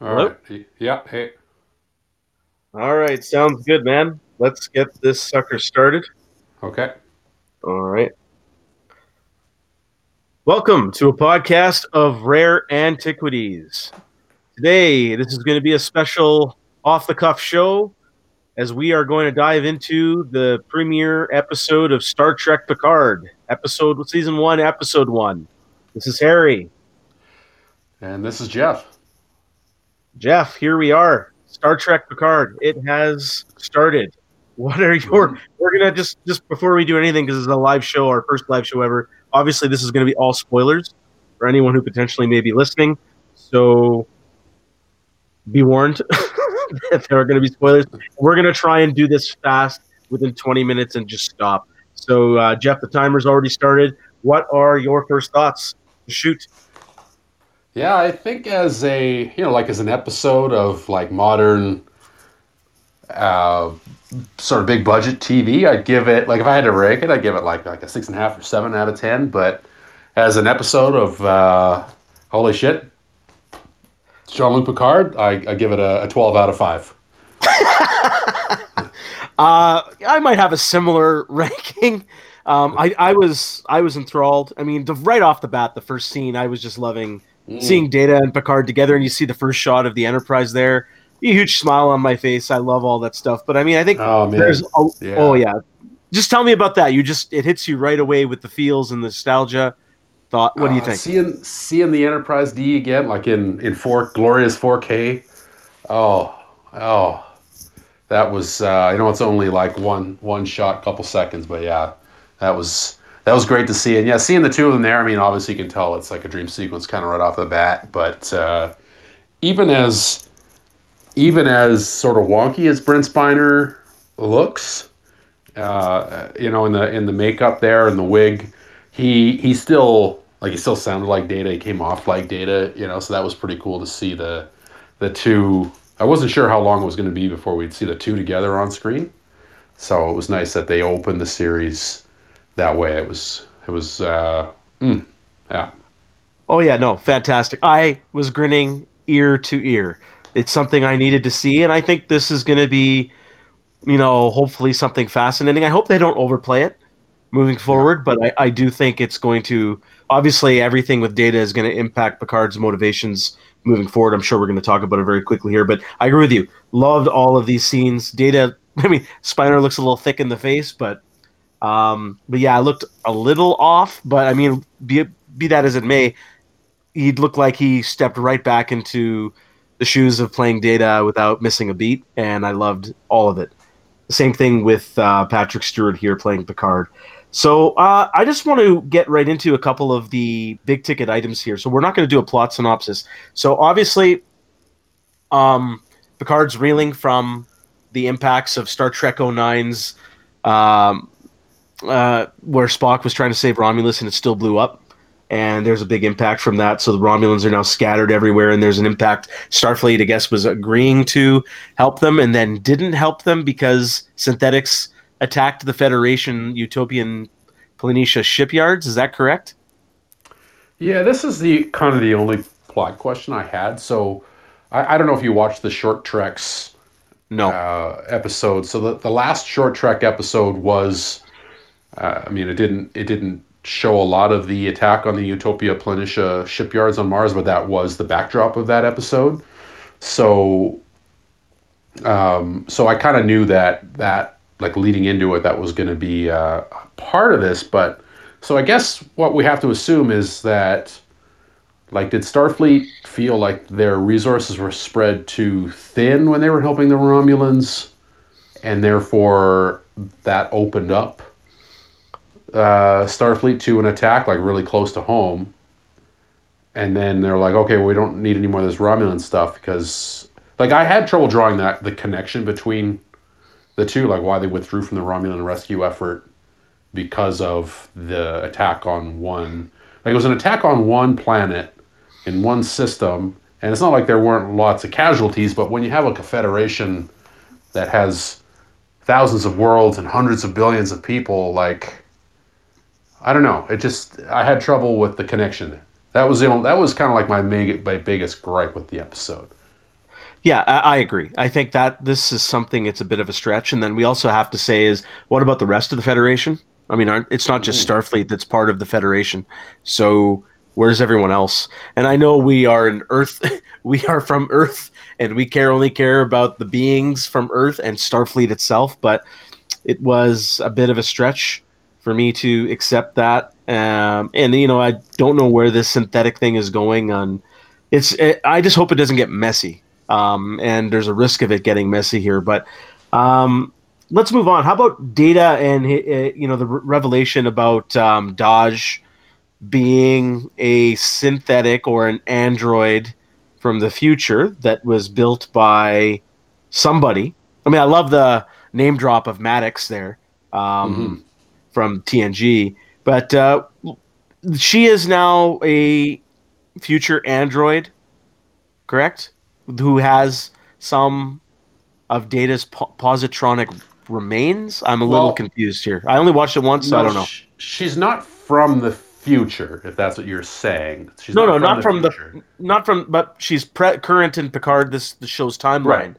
All Hello? right. Yeah. Hey. All right, sounds good, man. Let's get this sucker started. Okay. All right. Welcome to a podcast of rare antiquities. Today, this is going to be a special off the cuff show as we are going to dive into the premiere episode of Star Trek Picard, episode season 1, episode 1. This is Harry. And this is Geoff. Geoff, here we are. Star Trek Picard. It has started. What are your? We're gonna just just before we do anything because it's a live show, our first live show ever. Obviously, this is going to be all spoilers for anyone who potentially may be listening. So be warned that there are going to be spoilers. We're going to try and do this fast within 20 minutes and just stop. So, uh, Geoff, the timer's already started. What are your first thoughts? Shoot. Yeah, I think as a you know like as an episode of like modern, uh, sort of big budget TV, I'd give it like if I had to rank it, I'd give it like like a six and a half or seven out of ten. But as an episode of uh, holy shit, Jean Luc Picard, I, I give it a, a twelve out of five. Uh, I might have a similar ranking. Um, I, I was I was enthralled. I mean, the, right off the bat, the first scene, I was just loving seeing Data and Picard together, and you see the first shot of the Enterprise there. A huge smile on my face. I love all that stuff. But I mean, I think Oh man, there's a, Yeah. oh yeah. Just tell me about that. You just it hits you right away with the feels and the nostalgia. Thought. What do you Uh, think? Seeing seeing the Enterprise D again, like in in four glorious 4K. Oh, oh, that was. Uh, I know it's only like one one shot, couple seconds, but yeah, that was that was great to see. And yeah, seeing the two of them there. I mean, obviously you can tell it's like a dream sequence, kind of right off the bat. But uh, even as even as sort of wonky as Brent Spiner looks, uh, you know, in the in the makeup there and the wig, he he still like he still sounded like Data. He came off like Data, you know. So that was pretty cool to see the the two. I wasn't sure how long it was going to be before we'd see the two together on screen. So it was nice that they opened the series that way. It was it was uh, mm, yeah. Oh yeah, no, fantastic. I was grinning ear to ear. It's something I needed to see, and I think this is going to be, you know, hopefully something fascinating. I hope they don't overplay it moving forward, but I, I do think it's going to. Obviously, everything with data is going to impact Picard's motivations moving forward. I'm sure we're going to talk about it very quickly here, but I agree with you. Loved all of these scenes. Data. I mean, Spiner looks a little thick in the face, but um, but yeah, I looked a little off. But I mean, be be that as it may, he looked like he stepped right back into the shoes of playing Data without missing a beat, and I loved all of it. Same thing with uh, Patrick Stewart here playing Picard. So uh, I just want to get right into a couple of the big ticket items here. So we're not going to do a plot synopsis. So obviously, um, Picard's reeling from the impacts of Star Trek 09's um, uh, where Spock was trying to save Romulus and it still blew up. And there's a big impact from that. So the Romulans are now scattered everywhere, and there's an impact. Starfleet, I guess, was agreeing to help them and then didn't help them because synthetics attacked the Federation Utopia Planitia shipyards. Is that correct? Yeah, this is the kind of the only plot question I had. So I, I don't know if you watched the short treks No. uh, episode. So the, the last short trek episode was, uh, I mean, it didn't it didn't show a lot of the attack on the Utopia Planitia shipyards on Mars, but that was the backdrop of that episode. So, um, so I kind of knew that that like leading into it that was going to be uh, part of this, but so I guess what we have to assume is that. Like, did Starfleet feel like their resources were spread too thin when they were helping the Romulans, and therefore that opened up uh, Starfleet to an attack like really close to home? And then they're like, okay, well, we don't need any more of this Romulan stuff because, like, I had trouble drawing that the connection between the two, like why they withdrew from the Romulan rescue effort because of the attack on one. Like, it was an attack on one planet in one system, and it's not like there weren't lots of casualties, but when you have like a federation that has thousands of worlds and hundreds of billions of people, like I don't know, it just I had trouble with the connection. That was the only, that was kind of like my, meg- my biggest gripe with the episode. Yeah, I, I agree. I think that this is something. It's a bit of a stretch, and then we also have to say is what about the rest of the Federation? I mean, aren't, it's not just mm. Starfleet that's part of the Federation. So where's everyone else? And I know we are an Earth, we are from Earth, and we care only care about the beings from Earth and Starfleet itself. But it was a bit of a stretch for me to accept that. Um, and you know, I don't know where this synthetic thing is going. On it's, it, I just hope it doesn't get messy. Um, and there's a risk of it getting messy here. But um, let's move on. How about Data and uh, you know the re- revelation about um, Dahj being a synthetic or an android from the future that was built by somebody. I mean, I love the name drop of Maddox there um, from TNG, but uh, she is now a future android, correct? Who has some of Data's po- positronic remains? I'm a little confused here. I only watched it once, so I don't know. sh- she's not from the future, if that's what you're saying. She's no, no, not from future. the, not from, but she's pre- current in Picard. This the show's timeline. Right.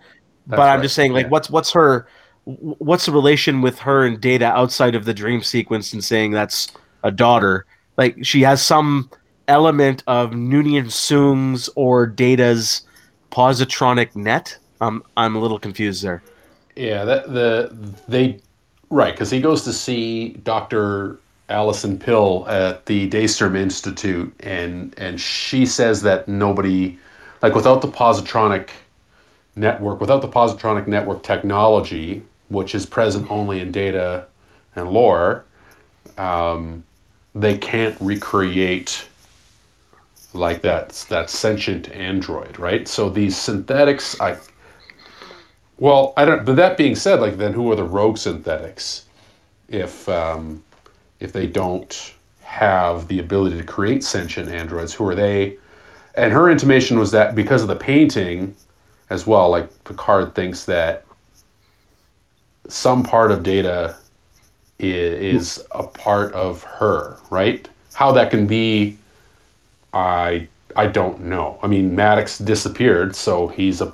But I'm right, just saying, like, yeah. what's what's her, what's the relation with her and Data outside of the dream sequence and saying that's a daughter? Like, she has some element of Noonien Soong's or Data's positronic net. Um, I'm a little confused there. Yeah, that the they right because he goes to see Doctor Allison Pill at the Daystrom Institute, and and she says that nobody, like without the positronic network, without the positronic network technology, which is present only in data and lore, um, they can't recreate like that that sentient android, right? So these synthetics, I well, I don't. But that being said, like then who are the rogue synthetics? If um, if they don't have the ability to create sentient androids, who are they? And her intimation was that because of the painting, as well, like Picard thinks that some part of Data is, is a part of her, right? How that can be, I I don't know. I mean, Maddox disappeared, so he's a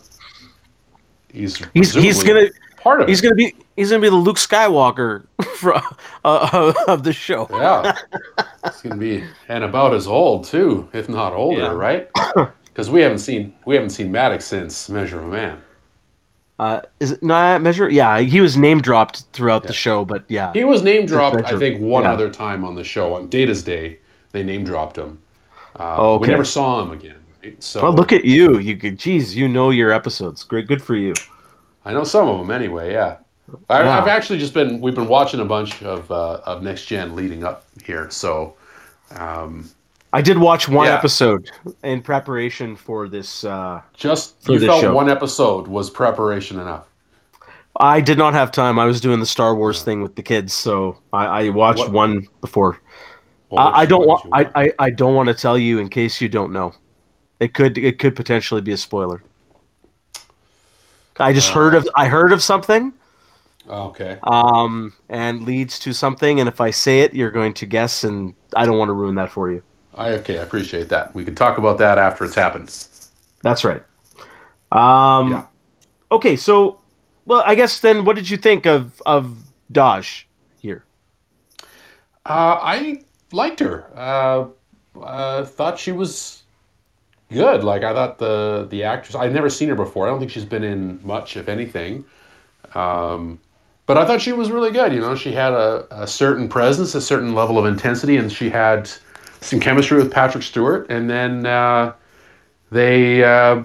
he's He's he's gonna part of he's it. gonna be he's gonna be the Luke Skywalker from, uh, of the show. Yeah, it's gonna be and about as old too, if not older, Yeah. right? Because we haven't seen we haven't seen Maddox since Measure of a Man. Uh, is it not measure? Yeah, he was name dropped throughout the show, but yeah, He was name dropped, I think, one yeah. other time on the show on Data's Day. They name dropped him. Uh, Oh, We never saw him again. right? So Well, look at you. You could, geez, you know your episodes. Great, good for you. I know some of them anyway. Yeah, I, Yeah. I've actually just been we've been watching a bunch of uh, of Next Gen leading up here. So um, I did watch one Yeah. episode in preparation for this. Uh, just For you this felt show. one episode was preparation enough. I did not have time. I was doing the Star Wars thing with the kids, so I, I watched What- one before. What I, I don't what want. I. I, I don't want to tell you in case you don't know. It could it could potentially be a spoiler. I just heard of I heard of something, Oh, okay. um, and leads to something, and if I say it, you're going to guess, and I don't want to ruin that for you. I okay. I appreciate that. We can talk about that after it's happened. That's right. Um, Yeah. Okay, so, well, I guess then, what did you think of of Dahj here? Uh, I liked her. Uh, uh, thought she was good. Like I thought the the actress. I'd never seen her before. I don't think she's been in much, if anything. Um, but I thought she was really good. You know, she had a, a certain presence, a certain level of intensity, and she had some chemistry with Patrick Stewart. And then uh, they uh,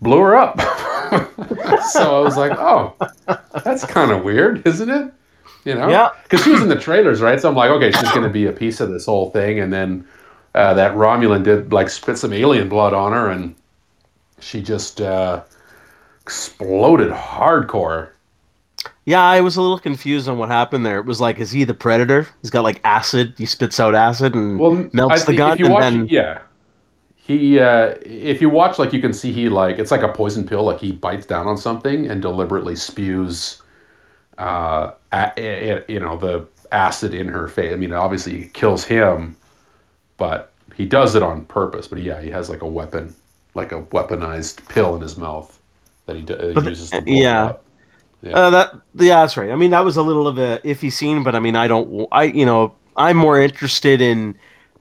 blew her up. so I was like, oh, that's kind of weird, isn't it? You know? Yeah. Because she was in the trailers, right? So I'm like, okay, she's going to be a piece of this whole thing. And then uh, that Romulan did like spit some alien blood on her, and she just uh, exploded hardcore. Yeah, I was a little confused on what happened there. It was like, is he the predator? He's got like acid. He spits out acid and Well, melts I the gun, If you and watch, then yeah, he. Uh, if you watch, like, you can see he like it's like a poison pill. Like he bites down on something and deliberately spews, uh, a, a- you know, the acid in her face. I mean, obviously, it kills him, but he does it on purpose. But yeah, he has like a weapon like a weaponized pill in his mouth that he, d- uh, uses to yeah. up. Yeah. Uh, that yeah, that's right. I mean, that was a little of a iffy scene, but I mean, I don't, I you know, I'm more interested in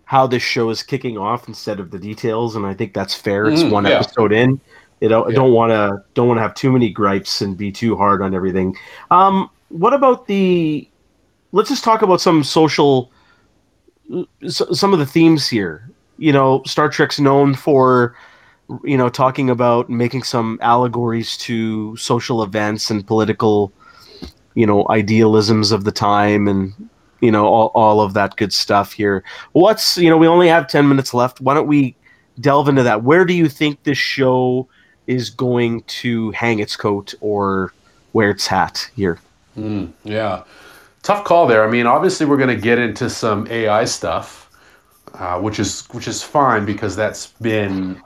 how this show is kicking off instead of the details, and I think that's fair. It's Mm, one yeah. episode in. You know, I don't want to don't want to have too many gripes and be too hard on everything. Um, what about the? Let's just talk about some social, some of the themes here. You know, Star Trek's known for you know, talking about making some allegories to social events and political, you know, idealisms of the time and, you know, all, all of that good stuff here. What's, you know, we only have 10 minutes left. Why don't we delve into that? Where do you think this show is going to hang its coat or wear its hat here? Mm, yeah, tough call there. I mean, obviously, we're going to get into some AI stuff, uh, which is which is fine because that's been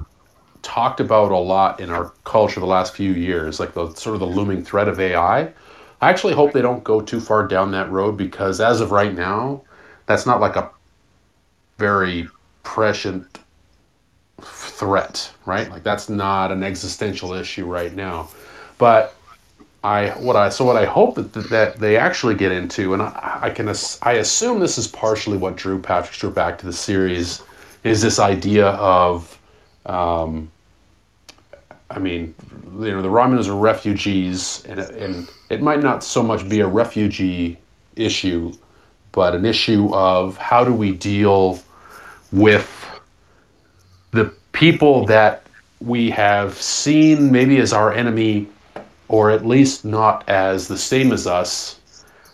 talked about a lot in our culture the last few years, like the sort of the looming threat of AI. I actually hope they don't go too far down that road because as of right now, that's not like a very prescient threat, right? Like that's not an existential issue right now. But I what I so what I hope that that they actually get into, and I, I can I assume this is partially what drew Patrick Stewart back to the series, is this idea of, um, I mean, you know, the Romulans are refugees, and it, and it might not so much be a refugee issue, but an issue of how do we deal with the people that we have seen maybe as our enemy or at least not as the same as us,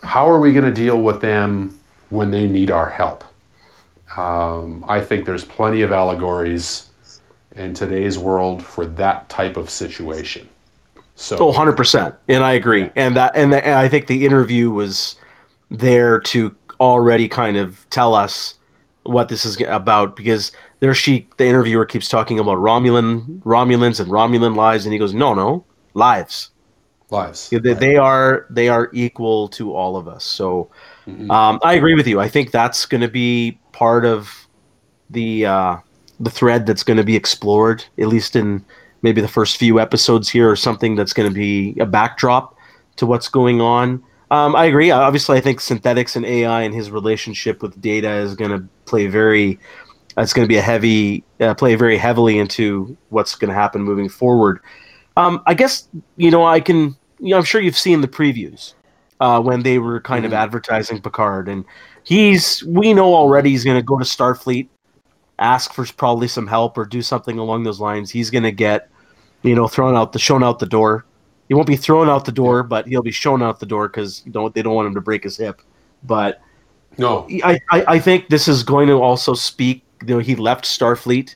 how are we going to deal with them when they need our help? Um, I think there's plenty of allegories in today's world for that type of situation. So, Oh, 100%. And I agree. And that and, the, and I think the interview was there to already kind of tell us what this is about because there she the interviewer keeps talking about Romulan Romulans and Romulan lives and he goes, "No, no, lives. lives. They, they are they are equal to all of us." So Mhm. um, I agree with you. I think that's going to be part of the uh, the thread that's going to be explored, at least in maybe the first few episodes here, or something that's going to be a backdrop to what's going on. Um, I agree. Obviously, I think synthetics and AI and his relationship with data is going to play very. It's going to be a heavy uh, play very heavily into what's going to happen moving forward. Um, I guess you know I can. You know, I'm sure you've seen the previews uh, when they were kind of Mhm. advertising Picard, and he's we know already he's going to go to Starfleet, ask for probably some help or do something along those lines. He's going to get, you know, thrown out the shown out the door. He won't be thrown out the door, but he'll be shown out the door because you don't they don't want him to break his hip. But No, I, I, I think this is going to also speak. You know, he left Starfleet,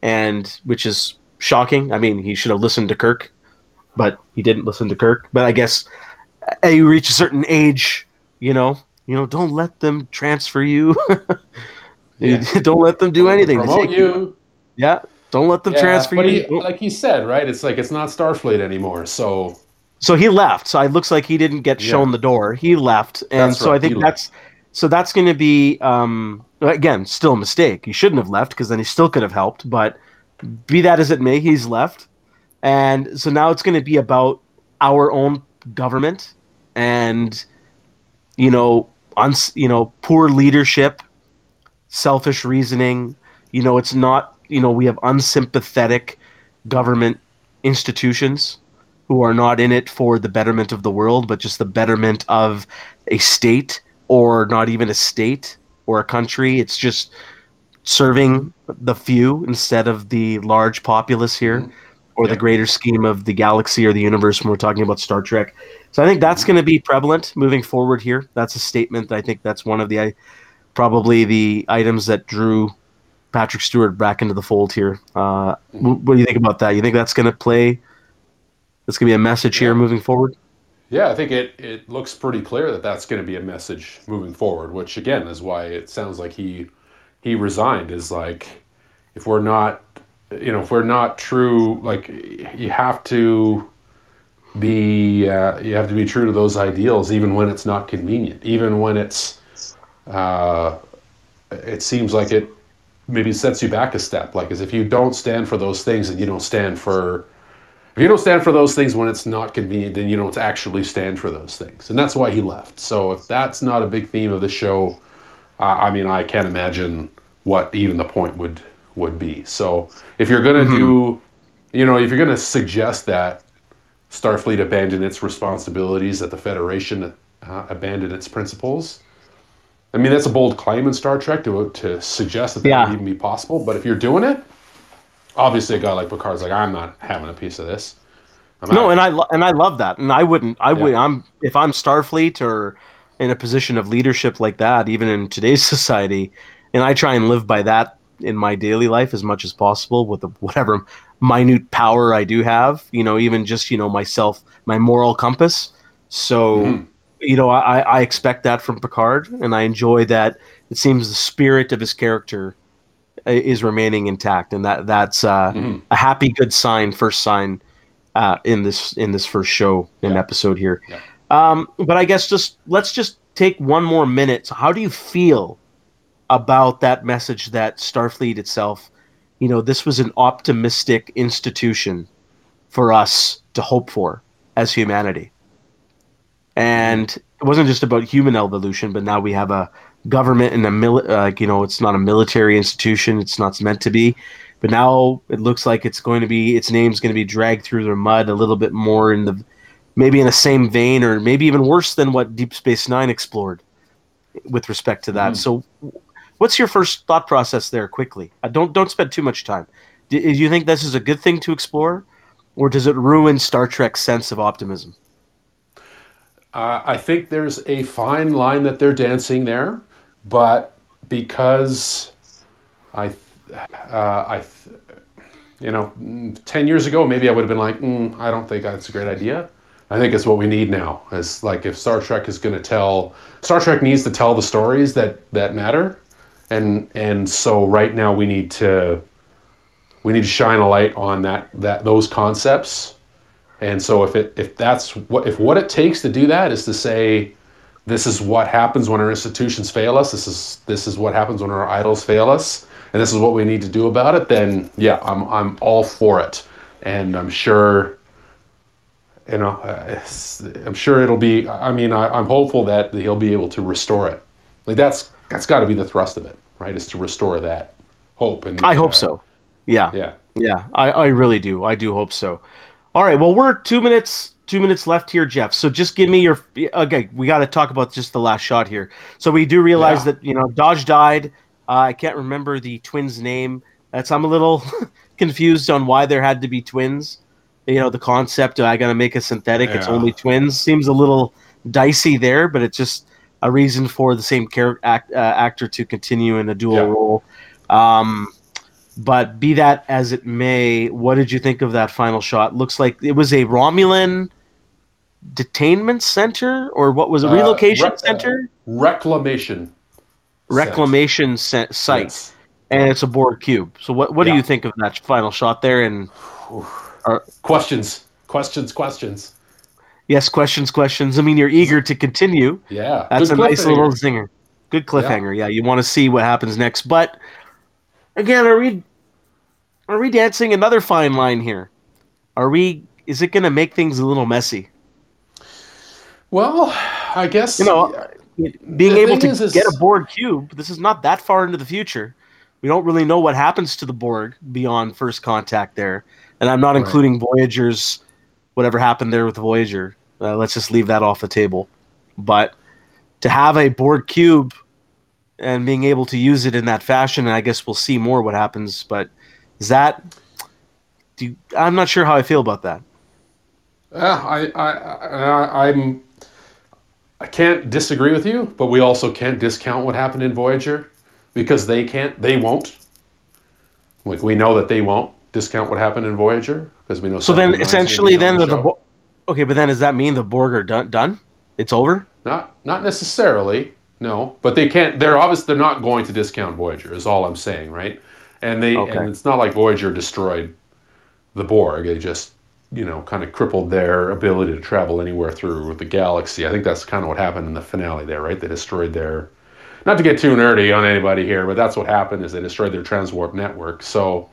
and which is shocking. I mean, he should have listened to Kirk, but he didn't listen to Kirk. But I guess you reach a certain age, you know, you know, don't let them transfer you. Yeah. don't let them do anything. promote you. Yeah, don't let them Yeah, transfer but you. he, like he said, right? It's like it's not Starfleet anymore. So So he left. So it looks like he didn't get Yeah. shown the door. He left, and That's so right, I think he that's so that's going to be um, again still a mistake. He shouldn't have left because then he still could have helped. But be that as it may, he's left, and so now it's going to be about our own government and you know uns you know poor leadership, selfish reasoning. You know, it's not you know we have unsympathetic government institutions who are not in it for the betterment of the world, but just the betterment of a state or not even a state or a country. It's just serving the few instead of the large populace here Mhm. or the greater scheme of the galaxy or the universe when we're talking about Star Trek. So I think that's going to be prevalent moving forward here. That's a statement. I think that's one of the I probably the items that drew Patrick Stewart back into the fold here. Uh, what do you think about that? You think that's going to play? That's going to be a message here moving forward. Yeah, I think it, it looks pretty clear that that's going to be a message moving forward, which again is why it sounds like he he resigned. Is like if we're not, you know, if we're not true, like you have to be uh, you have to be true to those ideals, even when it's not convenient, even when it's uh, it seems like it maybe sets you back a step. Like, as if you don't stand for those things, and you don't stand for if you don't stand for those things when it's not convenient, then you don't actually stand for those things, and that's why he left. So if that's not a big theme of the show, uh, I mean, I can't imagine what even the point would would be. So if you're gonna mm-hmm. do, you know, if you're gonna suggest that Starfleet abandon its responsibilities, that the Federation uh, abandon its principles. I mean, that's a bold claim in Star Trek to, to suggest that that yeah. would even be possible. But if you're doing it, obviously a guy like Picard's like, I'm not having a piece of this. I'm no, and I lo- and I love that, and I wouldn't. I yeah. would. I'm if I'm Starfleet or in a position of leadership like that, even in today's society, and I try and live by that in my daily life as much as possible with the, whatever minute power I do have. You know, even just you know myself, my moral compass. So. Mm-hmm. You know, I, I expect that from Picard, and I enjoy that. It seems the spirit of his character is remaining intact, and that that's uh, mm-hmm. a happy, good sign, first sign uh, in this in this first show and yeah. episode here. Yeah. Um, but I guess just let's just take one more minute. So, how do you feel about that message that Starfleet itself? You know, this was an optimistic institution for us to hope for as humanity, and it wasn't just about human evolution, but now we have a government and a mil- uh, you know it's not a military institution it's not meant to be. But now it looks like it's going to be its name's going to be dragged through the mud a little bit more in the maybe in the same vein or maybe even worse than what deep space nine explored with respect to that. Mm. so what's your first thought process there quickly? Uh, don't don't spend too much time. Do, do you think this is a good thing to explore or does it ruin star trek's sense of optimism uh, I think there's a fine line that they're dancing there but because I, uh, I, you know, ten years ago maybe I would have been like, mm, I don't think that's a great idea. I think it's what we need now. It's like if Star Trek is going to tell, Star Trek needs to tell the stories that that matter, and and so right now we need to, we need to shine a light on that that those concepts, and so if it if that's what if what it takes to do that is to say this is what happens when our institutions fail us. This is this is what happens when our idols fail us, and this is what we need to do about it. Then yeah, I'm I'm all for it, and I'm sure. You know, uh, I'm sure it'll be. I mean, I, I'm hopeful that he'll be able to restore it. Like that's that's got to be the thrust of it, right? Is to restore that hope. And I hope uh, so. Yeah. Yeah. Yeah. I I really do. I do hope so. All right. Well, we're two minutes two minutes left here, Geoff. So just give me your okay. We got to talk about just the last shot here. So we do realize yeah. that you know Dahj died. Uh, I can't remember the twins' name. That's I'm a little confused on why there had to be twins. You know the concept. I got to make a synthetic. Yeah. It's only twins. Seems a little dicey there, but it's just a reason for the same character act, uh, actor to continue in a dual yeah. role. Um, but be that as it may, what did you think of that final shot? Looks like it was a Romulan detainment center, or what was a uh, relocation uh, rec- center? Uh, reclamation. Reclamation site, yes. and it's a Borg cube. So, what what yeah. do you think of that final shot there? And are, questions, questions, questions. Yes, questions, questions. I mean, you're eager to continue. Yeah, that's Good a nice little zinger. Good cliffhanger. Yeah, yeah you want to see what happens next, but Again, are we are we dancing another fine line here? Are we? Is it going to make things a little messy? Well, I guess you know, being able to is, get a Borg cube. This is not that far into the future. We don't really know what happens to the Borg beyond first contact there, and I'm not right. including Voyager's whatever happened there with Voyager. Uh, let's just leave that off the table. But to have a Borg cube and being able to use it in that fashion. And I guess we'll see more what happens. But is that? Do you, I'm not sure how I feel about that. Yeah, I, I, I, I'm. I can't disagree with you, but we also can't discount what happened in Voyager because they can't. They won't. Like we know that they won't discount what happened in Voyager because we know. So then, essentially, then the, the okay, but then does that mean the Borg are done? Done? It's over? Not not necessarily. No, but they can't. They're obviously they're not going to discount Voyager. Is all I'm saying, right? And they okay. and it's not like Voyager destroyed the Borg. They just you know kind of crippled their ability to travel anywhere through the galaxy. I think that's kind of what happened in the finale there, right? They destroyed their not to get too nerdy on anybody here, but that's what happened is they destroyed their transwarp network. So,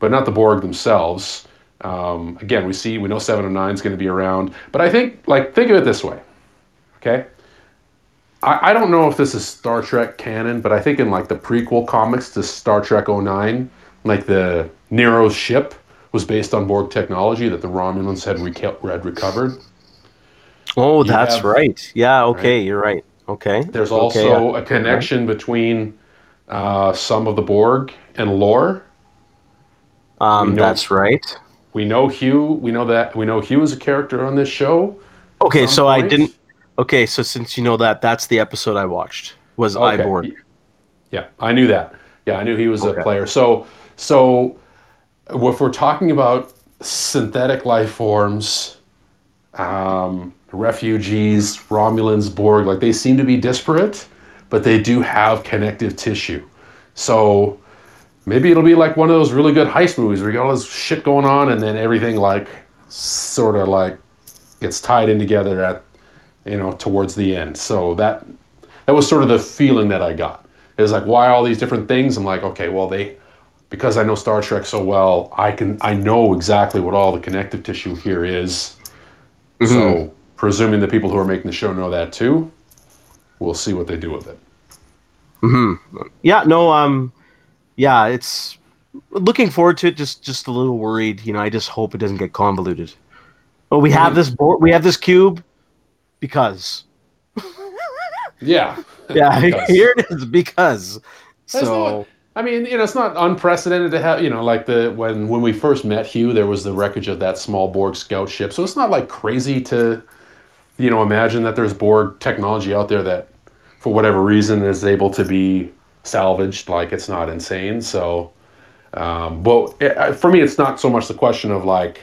but not the Borg themselves. Um, again, we see we know Seven of Nine is going to be around, but I think like think of it this way, okay? I, I don't know if this is Star Trek canon, but I think in like the prequel comics to Star Trek 09, like the Nero's ship was based on Borg technology that the Romulans had, reca- had recovered. Oh, You that's have- right. Yeah. Okay, you're right. Okay. There's Okay, also yeah. a connection between uh, some of the Borg and lore. Um, know- that's right. We know Hugh. We know that we know Hugh is a character on this show. Okay, so I didn't. Okay, so since you know that, that's the episode I watched. Was Okay. I, Borg? Yeah, I knew that. Yeah, I knew he was Okay. a player. So, so if we're talking about synthetic life forms, um, refugees, Romulans, Borg, like they seem to be disparate, but they do have connective tissue. So maybe it'll be like one of those really good heist movies where you got all this shit going on, and then everything like sort of like gets tied in together at you know towards the end. So that that was sort of the feeling that I got. It was like, why all these different things? I'm like, okay, well, they, because I know Star Trek so well, I can, I know exactly what all the connective tissue here is. Mm-hmm. So, presuming the people who are making the show know that too, we'll see what they do with it. Mm-hmm. Yeah. No. Um. Yeah. It's looking forward to it. Just just a little worried. You know. I just hope it doesn't get convoluted. Oh, we have mm-hmm. this board. We have this cube because. Yeah. Yeah. Because- here it is because. That's So. not- I mean, you know, it's not unprecedented to have, you know, like the when when we first met Hugh, there was the wreckage of that small Borg scout ship. So it's not like crazy to, you know, imagine that there's Borg technology out there that, for whatever reason, is able to be salvaged. Like it's not insane. So, um, but it, for me, it's not so much the question of like,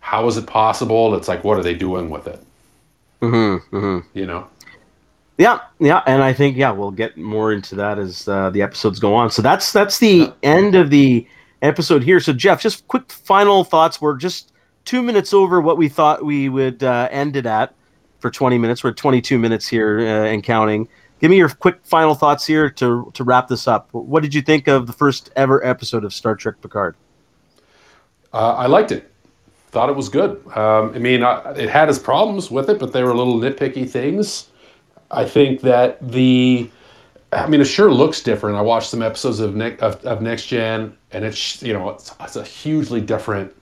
how is it possible? It's like, what are they doing with it? Mm-hmm, mm-hmm. You know. Yeah, yeah, and I think yeah, we'll get more into that as uh, the episodes go on. So that's that's the end of the episode here. So Geoff, just quick final thoughts. We're just two minutes over what we thought we would uh, end it at for twenty minutes. We're twenty two minutes here uh, and counting. Give me your quick final thoughts here to to wrap this up. What did you think of the first ever episode of Star Trek Picard? Uh, I liked it. Thought it was good. Um, I mean, I, it had its problems with it, but they were little nitpicky things. I think that the, I mean, it sure looks different. I watched some episodes of, ne- of, of Next Gen, and it's you know it's, it's a hugely different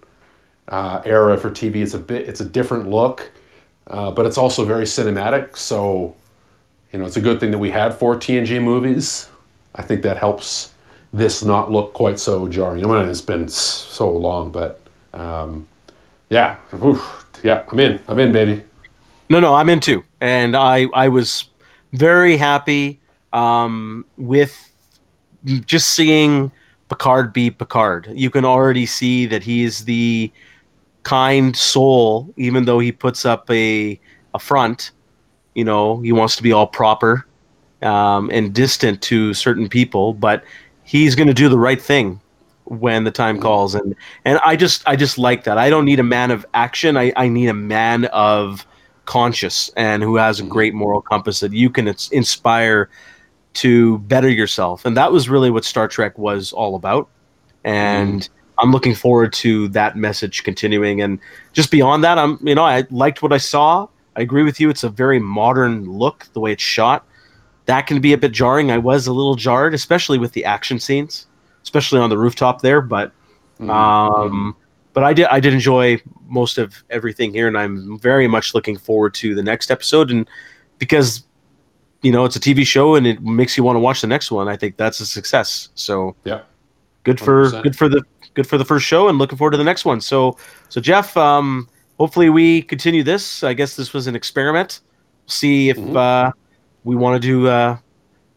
uh, era for TV. It's a bit, it's a different look, uh, but it's also very cinematic. So, you know, it's a good thing that we had four TNG movies. I think that helps this not look quite so jarring. I mean, it's been so long, but um, yeah, Oof. yeah, I'm in. I'm in, baby. No, no, I'm in too, and I I was very happy um, with just seeing Picard be Picard. You can already see that he is the kind soul, even though he puts up a a front. You know, he wants to be all proper um, and distant to certain people, but he's going to do the right thing when the time mm. calls and and I just I just like that. I don't need a man of action. I, I need a man of conscious and who has a mm. great moral compass that you can ins- inspire to better yourself. And that was really what Star Trek was all about. And mm. I'm looking forward to that message continuing. And just beyond that, I'm you know I liked what I saw. I agree with you. It's a very modern look, the way it's shot. That can be a bit jarring. I was a little jarred, especially with the action scenes, especially on the rooftop there. But um, but I did I did enjoy most of everything here, and I'm very much looking forward to the next episode. And because you know it's a TV show and it makes you want to watch the next one, I think that's a success. So Yeah. good for 100%. good for the good for the first show, and looking forward to the next one. So so Geoff, um, hopefully we continue this. I guess this was an experiment. See if Mhm. uh, we want to do uh,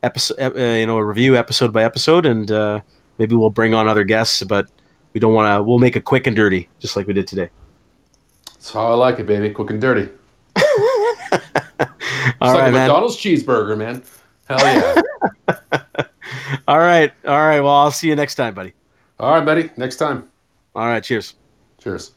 episode uh, you know a review episode by episode, and uh, maybe we'll bring on other guests, but. We don't want to. We'll make it quick and dirty, just like we did today. That's how I like it, baby. Quick and dirty. All It's like right, a man. McDonald's cheeseburger, man. Hell yeah. All right, all right. Well, I'll see you next time, buddy. All right, buddy. Next time. All right, cheers. Cheers.